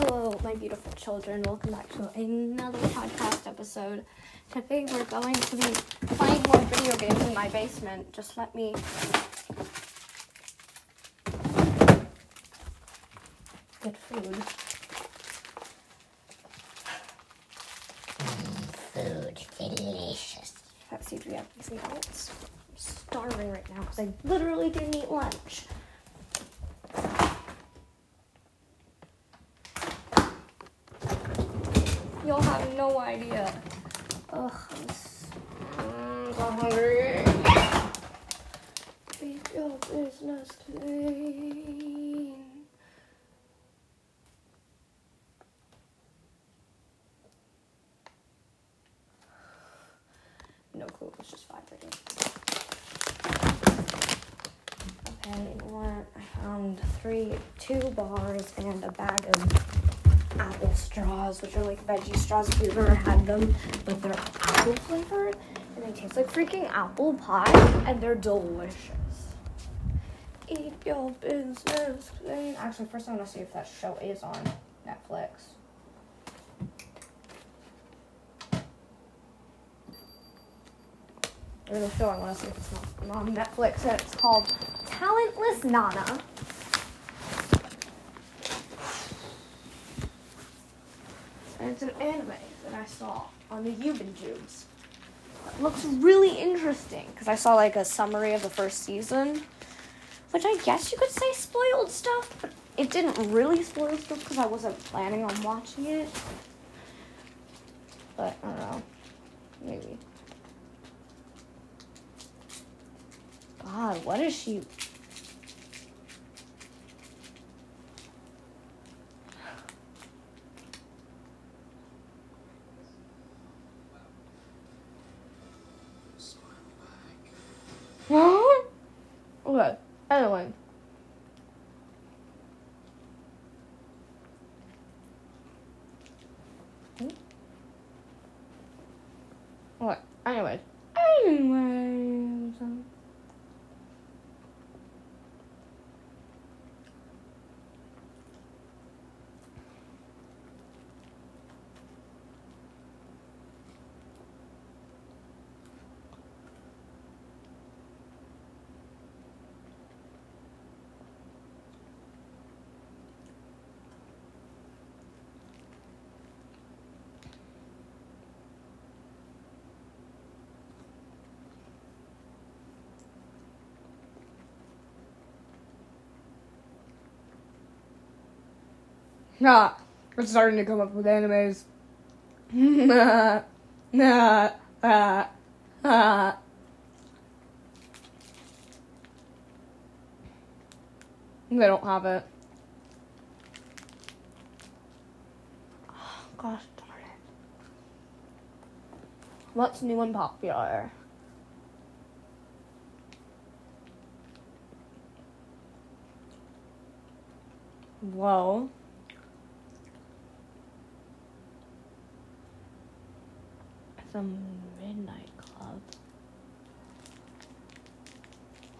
Hello, my beautiful children. Welcome back to another podcast episode. Today we're going to be playing more video games in my basement. Just let me. Good food. Food delicious. Let's see if we have anything else. I'm starving right now because I literally didn't eat lunch. You'll have no idea. Ugh, I'm mm, so hungry. Keep your business clean. No clue, it was just vibrating. Okay, what? I found three, two bars and a bag of apple straws, which are like veggie straws if you've ever had them, but they're apple flavored and they taste like freaking apple pie and they're delicious. Eat your business clean. Actually, first I'm gonna see if that show is on Netflix. There's a show I want to see if it's not on Netflix. and It's called Talentless Nana. And it's an anime that I saw on the Yuban Tubes. It looks really interesting because I saw like a summary of the first season, which I guess you could say spoiled stuff, but it didn't really spoil stuff because I wasn't planning on watching it. But I don't know, maybe. God, what is she? Okay, anyway. Hmm? What? Anyways. Anyways. Nah, it's starting to come up with animes. nah, nah, ah, ah. They don't have it. Oh, gosh darn it. What's new and popular? Whoa. Some midnight club.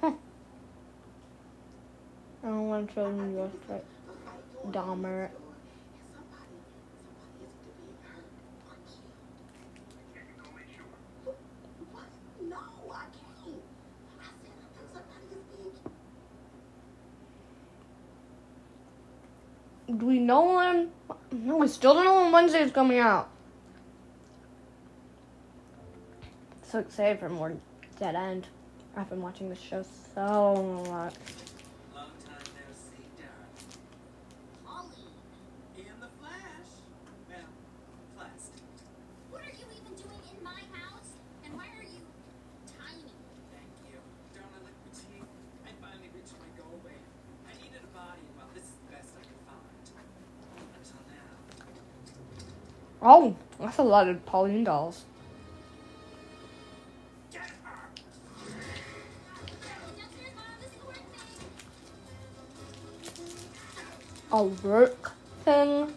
Huh. I don't want to show you your straight Dahmer. Do we know when? No, we still don't know when Wednesday is coming out. So excited for more Dead End. I've been watching this show so much. Oh, that's a lot of Pauline, In A work thing.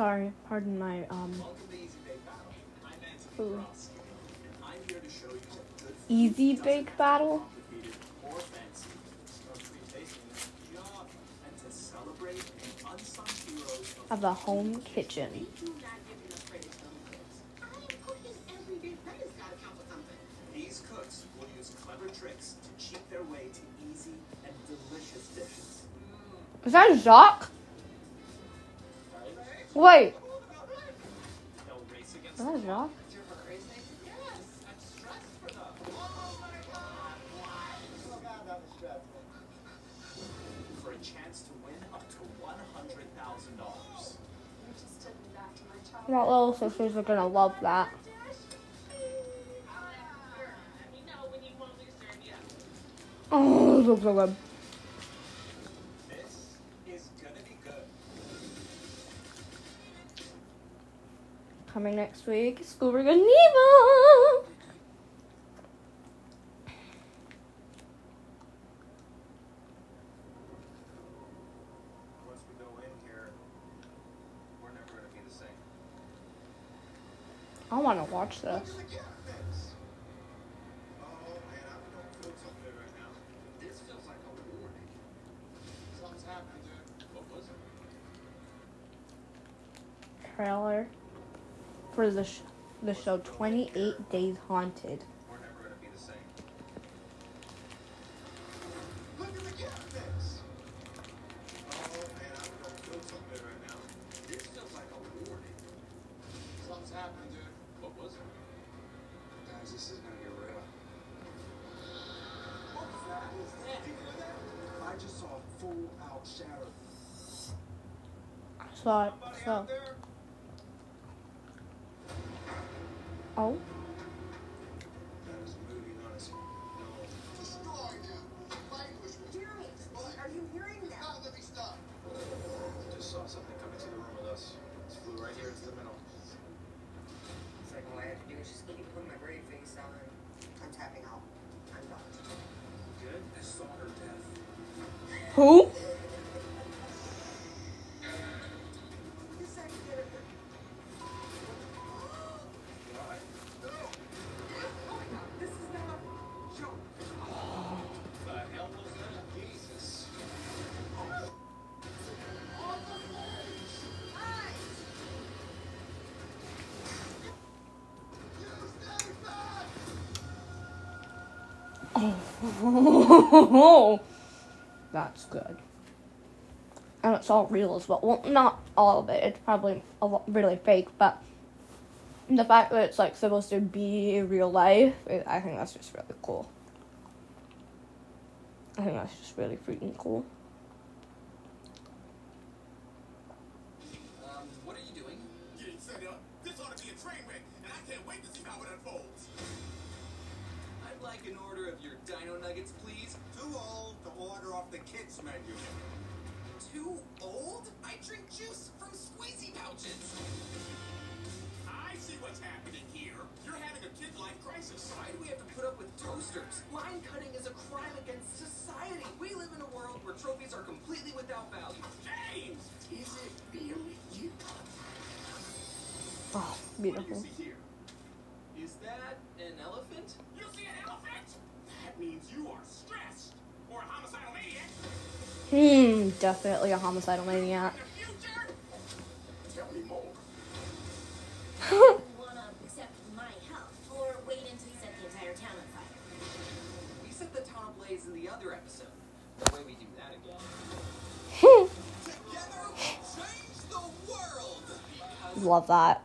Other pardon my um. cooking every day. Credit's gotta count for. These cooks will use clever tricks to cheat their way to easy and delicious dishes. Is that Jacques? Wait, They'll is that the clock. Jacques? Yes, I'm stressed for a chance to win up to one hundred thousand dollars. My little sisters are gonna love that. Oh, oh this looks so good. We're week gonna be the same. I want to watch this. Oh man, I don't feel so good right now. This feels like a warning. Something's happening, dude. What was it? Trailer for the sh- the show 28 Days Haunted. Saw it. So, out that's good. And it's all real as well. Well, not all of it. It's probably a lot really fake, but the fact that it's like supposed to be real life, I think that's just really cool. I think that's just really freaking cool. Dino nuggets, please. Too old to order off the kids menu. Too old? I drink juice from squeezy pouches. I see what's happening here. You're having a kid life crisis. Why do we have to put up with toasters? Line cutting is a crime against society. We live in a world where trophies are completely without value. James, is it really you? Oh, What do you beautiful. see here? Is that an elephant? You see an elephant? That means you are stressed or a homicidal maniac. Hmm, definitely a homicidal maniac. Love the future? Tell me more. You wanna accept my help, or wait until you set the entire town on fire? We set the town ablaze in the other episode. The way we do that again. Together, we'll change the world. Because Love that.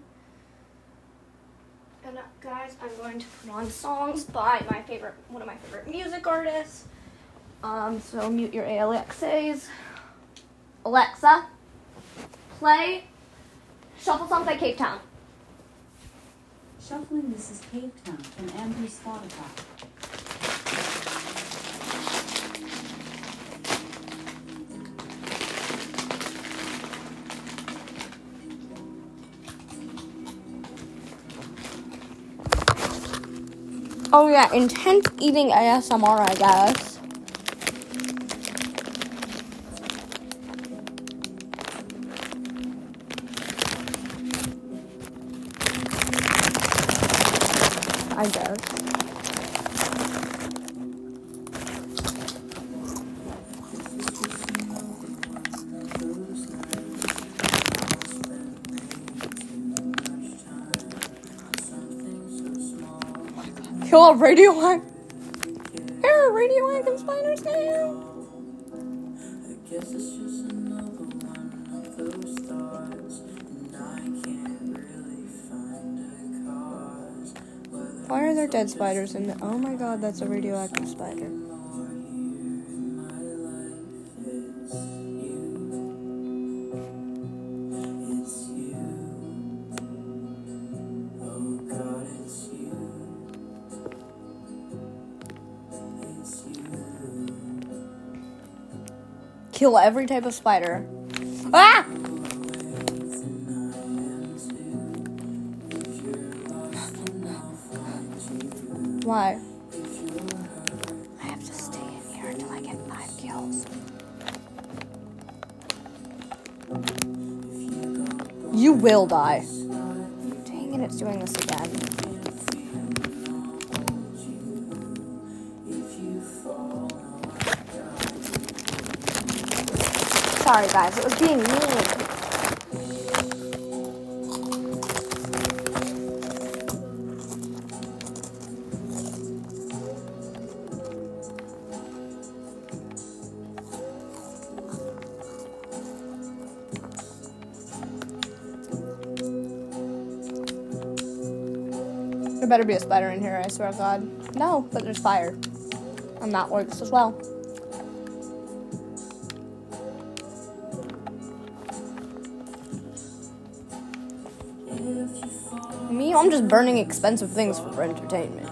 And uh, guys, I'm going to put on songs by my favorite, one of my favorite music artists. Um, so mute your Alexas. Alexa, play Shuffle Songs by Cavetown. Shuffling This is Cavetown from Amber Spotify. Oh yeah, intense eating ASMR, I guess. Kill a radioactive. There are radioactive spiders now. Guess it's just another one of those thoughts, and I can't really find a cause. Why are there dead spiders in the? Oh my god, that's a radioactive spider. Kill every type of spider. Ah! Why? I have to stay in here until I get five kills. You will die. Dang it, it's doing this again. Sorry, guys, it was being mean. There better be a spider in here, I swear to God. No, but there's fire. And that works as well. I'm just burning expensive things for entertainment.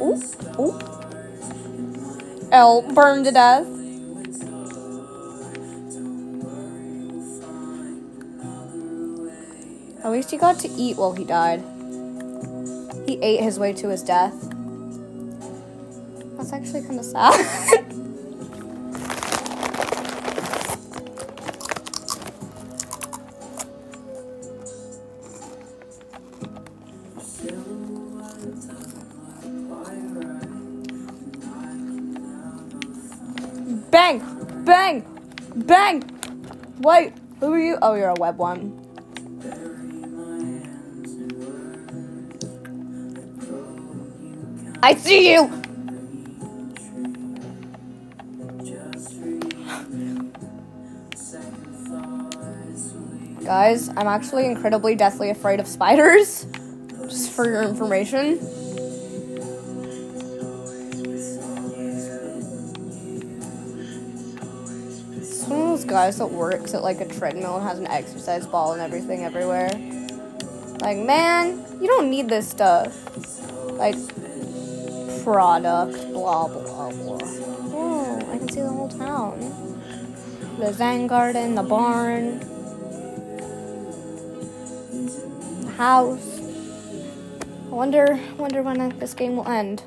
Ooh, ooh. L burned to death. At least he got to eat while he died. He ate his way to his death. That's actually kind of sad. Wait, who are you? Oh, you're a web one. I see you! Guys, I'm actually incredibly deathly afraid of spiders. Just for your information. Guys that works at like a treadmill and has an exercise ball and everything everywhere. Like, man, you don't need this stuff. Like, product, blah, blah, blah. Oh, I can see the whole town. The Zen garden, the barn, the house. I wonder, wonder when this game will end.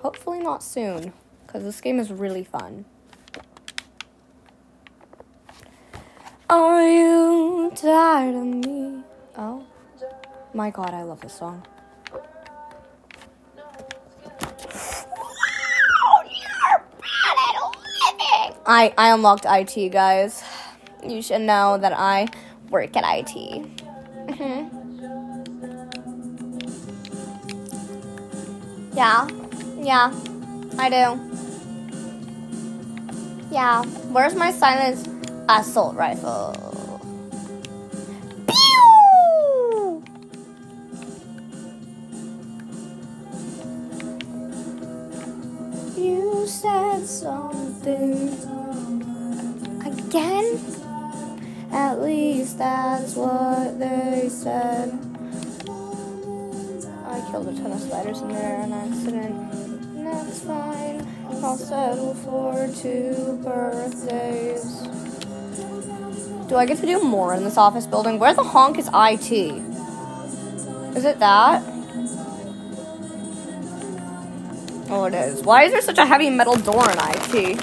Hopefully not soon, because this game is really fun. Are you tired of me? Oh, my God, I love this song. I, I unlocked IT, guys. You should know that I work at IT. hmm Yeah, yeah, I do. Yeah, where's my silenced assault rifle. Pew! You said something again. At least that's what they said. I killed a ton of spiders in there on accident. That's fine. I'll settle for two birthdays. Do I get to do more in this office building? Where the honk is IT? Is it that? Oh, it is. Why is there such a heavy metal door in IT?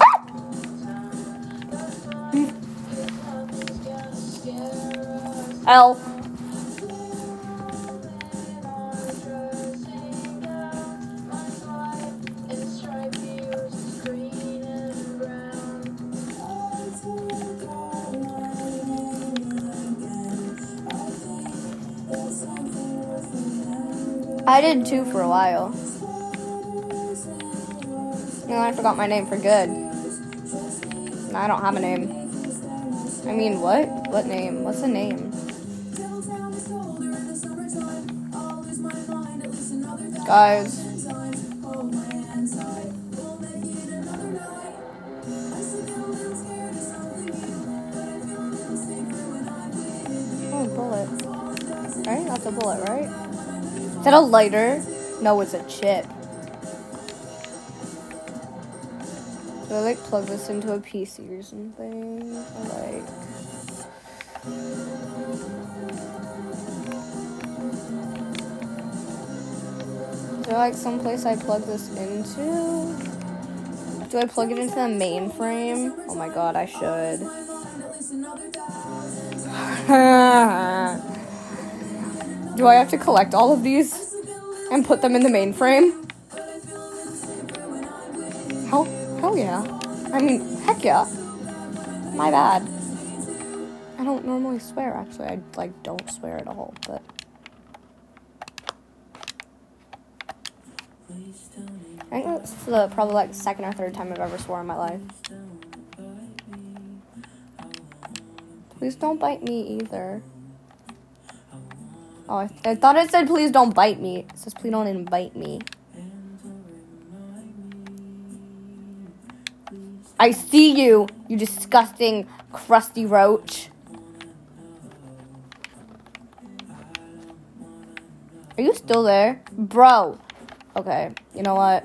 Ah! L. did too for a while. And then I forgot my name for good. And I don't have a name. I mean, what? What name? What's a name? Guys. Is that a lighter? No, it's a chip. Do I like plug this into a PC or something? Like. Is there like someplace I plug this into? Do I plug it into the mainframe? Oh my god, I should. Do I have to collect all of these and put them in the mainframe? Hell, hell yeah. I mean, heck yeah. My bad. I don't normally swear, actually. I, like, don't swear at all, but... I think that's the probably like second or third time I've ever swore in my life. Please don't bite me either. Oh, I, I thought it said please don't bite me. It says please don't invite me. I see you, you disgusting, crusty roach. Are you still there? Bro. Okay, you know what?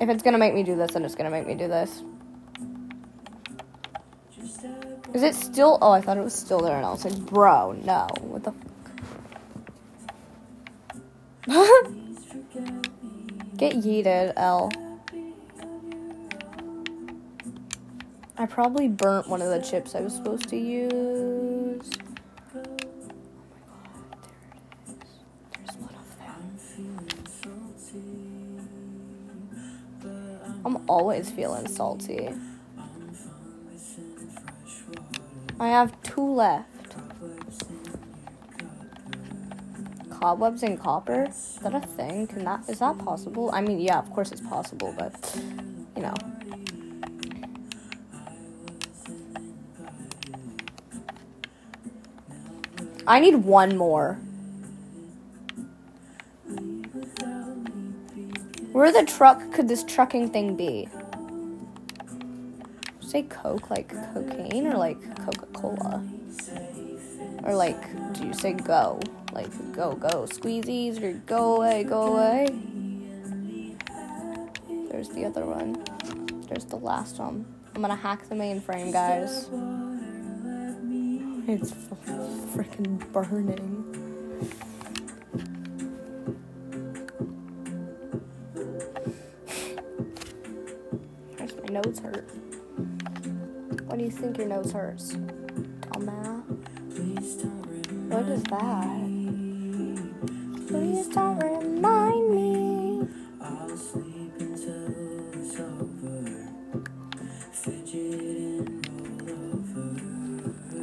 If it's gonna make me do this, then it's gonna make me do this. Is it still? Oh, I thought it was still there, and I was like, bro, no. What the fuck? Get yeeted, L. I probably burnt one of the chips I was supposed to use. I'm always feeling salty. I have two left. Cobwebs and copper? Is that a thing? Can that is that possible? I mean, yeah, of course it's possible, but you know. I need one more. Where the truck could this trucking thing be? Say Coke like cocaine or like Coca Cola? Or like, do you say go? Like go, go, squeezies or go away, go away? There's the other one. There's the last one. I'm gonna hack the mainframe, guys. It's freaking burning. My nose hurt? Why do you think your nose hurts? What is that? Please don't remind me.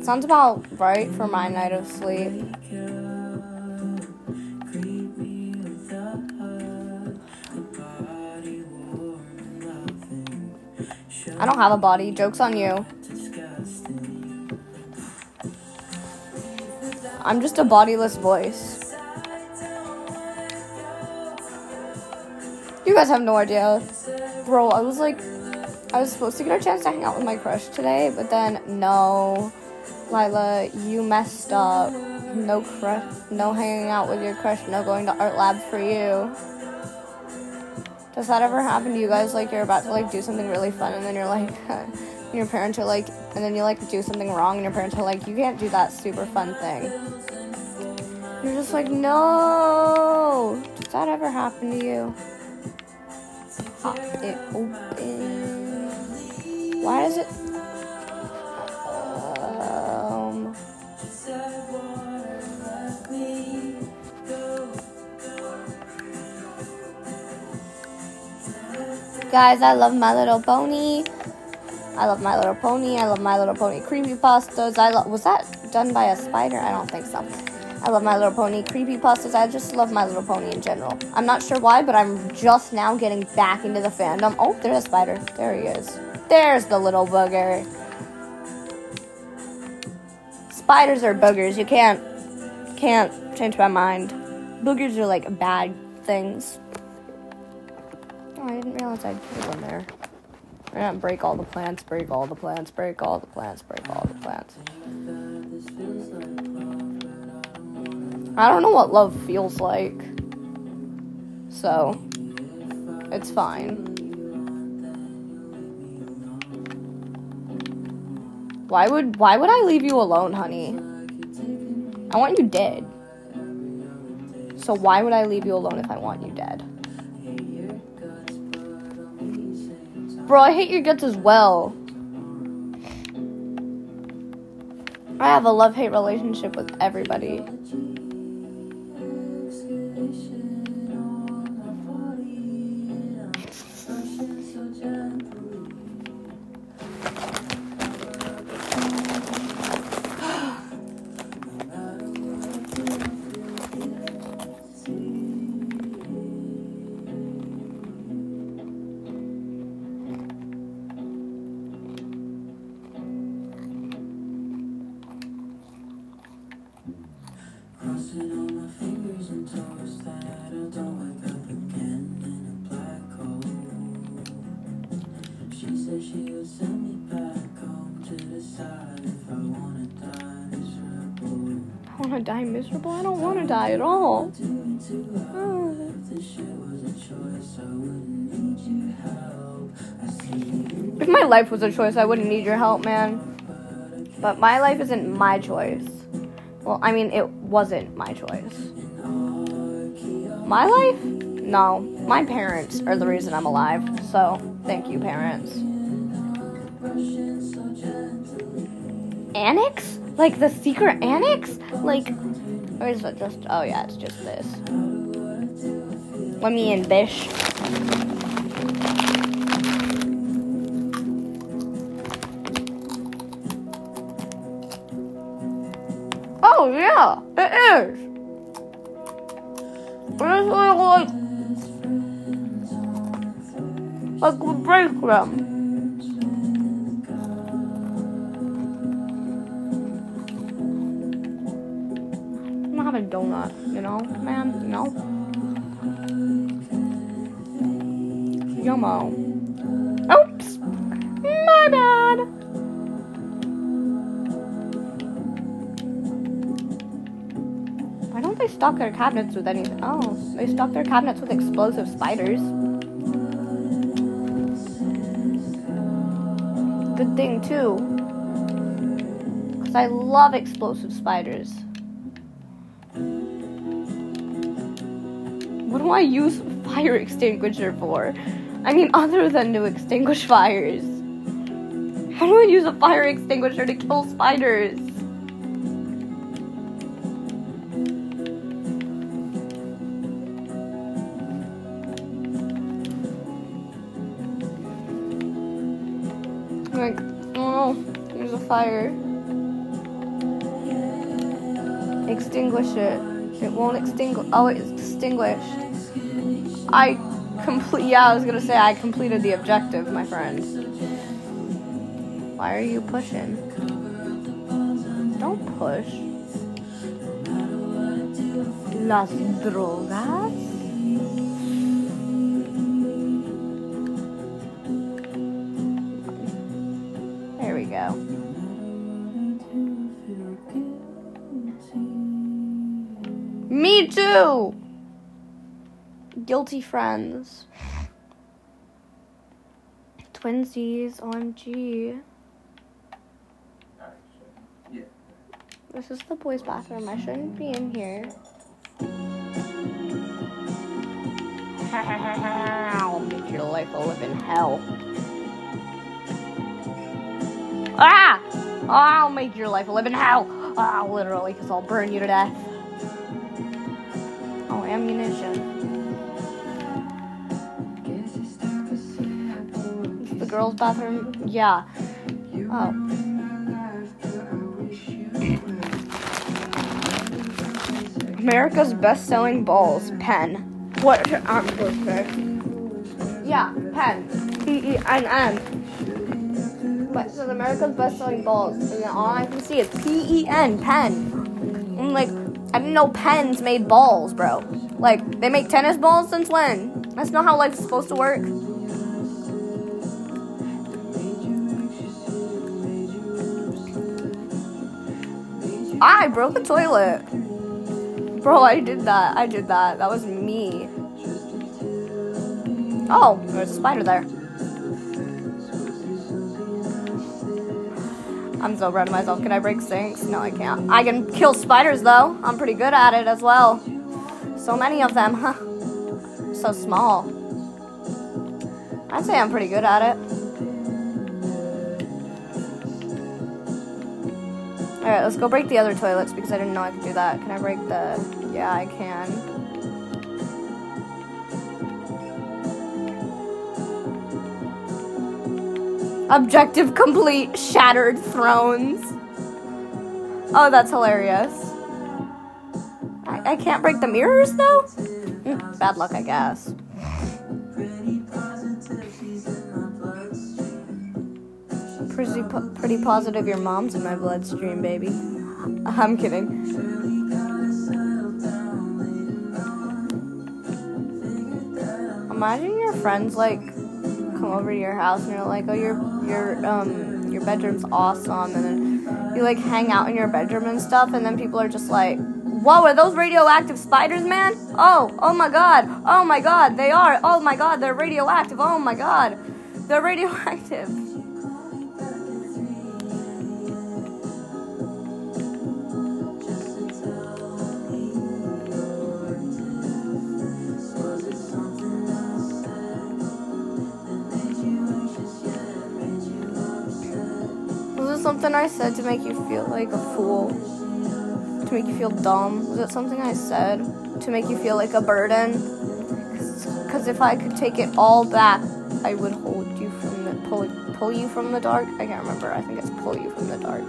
Sounds about right for my night of sleep. I don't have a body. Joke's on you. I'm just a bodiless voice. You guys have no idea. Bro, I was like, I was supposed to get a chance to hang out with my crush today, but then no. Lila, you messed up. No crush, no hanging out with your crush, no going to art lab for you. Does that ever happen to you guys? Like you're about to like do something really fun, and then you're like, your parents are like, and then you like do something wrong, and your parents are like, you can't do that super fun thing. You're just like, no. Does that ever happen to you? Pop it open. Why does it? Um. Guys, I love My Little Pony. I love My Little Pony. I love My Little Pony creepypastas. I love. Was that done by a spider? I don't think so. I love My Little Pony creepy pastas. I just love My Little Pony in general. I'm not sure why, but I'm just now getting back into the fandom. Oh, there's a spider. There he is. There's the little booger. Spiders are boogers. You can't can't change my mind. Boogers are like bad things. Oh, I didn't realize I'd put one there. We're gonna break all the plants, break all the plants, break all the plants, break all the plants. I don't know what love feels like. So, it's fine. Why would why would I leave you alone, honey? I want you dead. So why would I leave you alone if I want you dead? Bro, I hate your guts as well. I have a love hate relationship with everybody. She said she would send me back home to decide if I wanna die miserable. I wanna die miserable? I don't wanna die at all. Doing too hard. If this shit was a choice, I wouldn't need your help. I see you. If my life was a choice, I wouldn't need your help, man. But my life isn't my choice. Well, I mean, it wasn't my choice. My life? No. My parents are the reason I'm alive. So, thank you, parents. Annex? Like the secret annex? Like, or is it just, oh yeah, it's just this. Let me in, bish. Oh yeah, it is. It's like them. I'm not having donut, you know, man, you know. Yummo. Oops, my bad. Why don't they stock their cabinets with anything? Oh, they stock their cabinets with explosive spiders. Thing, too. Because I love explosive spiders. What do I use fire extinguisher for? I mean, other than to extinguish fires. How do I use a fire extinguisher to kill spiders? Like, oh, there's a fire. Extinguish it. It won't extinguish. Oh, it's extinguished. I complete. Yeah, I was gonna say I completed the objective, my friend. Why are you pushing? Don't push. Las drogas. Guilty friends. Twinsies, OMG. This is the boys' bathroom. I shouldn't be in here. I'll make your life a living hell. Ah! I'll make your life a living hell. Ah, literally, because I'll burn you to death. Ammunition. The girls' bathroom. Yeah. Oh. America's best-selling balls, pen. What I'm supposed to say? Yeah, pen. P E N N. But it says America's best-selling balls, and then all I can see is P E N, pen. I'm like, I didn't know pens made balls, bro. Like, they make tennis balls since when? That's not how life's supposed to work. I broke a toilet. Bro, I did that. I did that. That was me. Oh, there's a spider there. I'm so proud of myself. Can I break sinks? No, I can't. I can kill spiders though. I'm pretty good at it as well. So many of them, huh? So small. I'd say I'm pretty good at it. Alright, let's go break the other toilets because I didn't know I could do that. Can I break the. Yeah, I can. Objective complete. Shattered thrones. Oh, that's hilarious. I, can't break the mirrors though? Hmm, bad luck, I guess. Pretty, po- pretty positive your mom's in my bloodstream, baby. I'm kidding. Imagine your friends like come over to your house and you're like, oh, your your um your bedroom's awesome, and then you like hang out in your bedroom and stuff, and then people are just like, whoa, are those radioactive spiders, man? Oh, oh my god, oh my god, they are. Oh my god, they're radioactive. Oh my god, they're radioactive. Was it something I said to make you feel like a fool? Make you feel dumb? Was it something I said to make you feel like a burden? Because if I could take it all back, I would hold you from the pull pull you from the dark. I can't remember. I think it's pull you from the dark.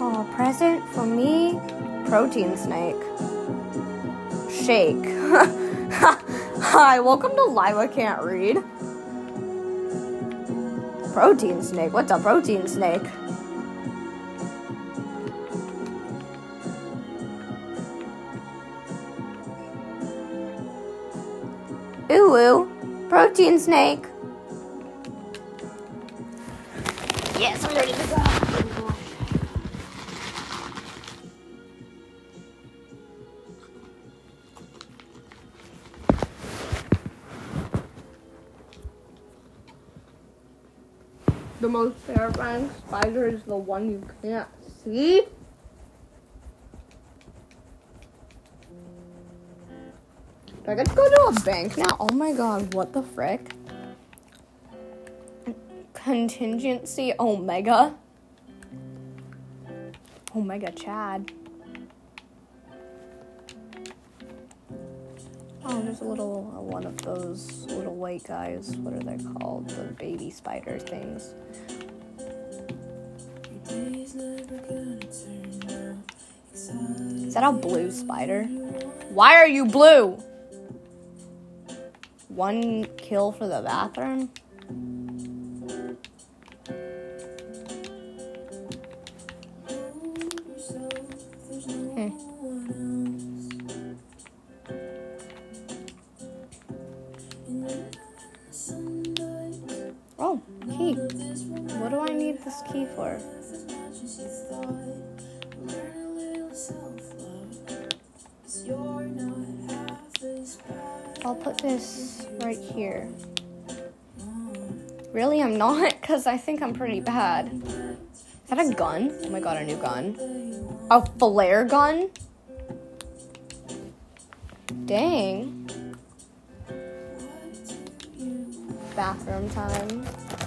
Oh, present for me, protein snake. Shake. Hi, welcome to Lila Can't Read. Protein snake. What's a protein snake? Protein snake. Yes, I'm ready to go. The most terrifying spider is the one you can't see. Do I get to go to a bank now? Oh my god, what the frick? Contingency Omega. Omega Chad. Oh, there's a little uh, one of those little white guys. What are they called? The baby spider things. Is that a blue spider? Why are you blue? One kill for the bathroom? Because I think I'm pretty bad. Is that a gun? Oh my god, a new gun. A flare gun? Dang. Bathroom time.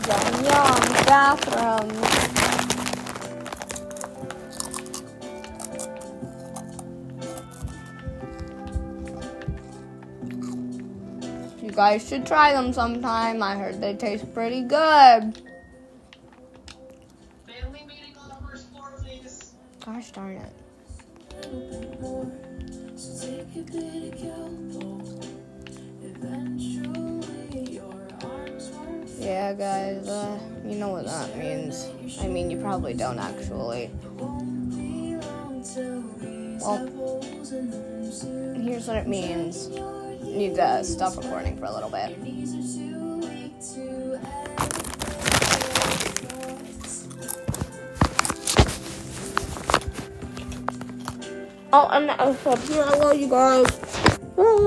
Yum yum, bathroom. You guys should try them sometime. I heard they taste pretty good. It. Yeah, guys, uh, you know what that means. I mean, you probably don't actually. Well, here's what it means. You need to stop recording for a little bit. Oh, and I said, here, I love you guys.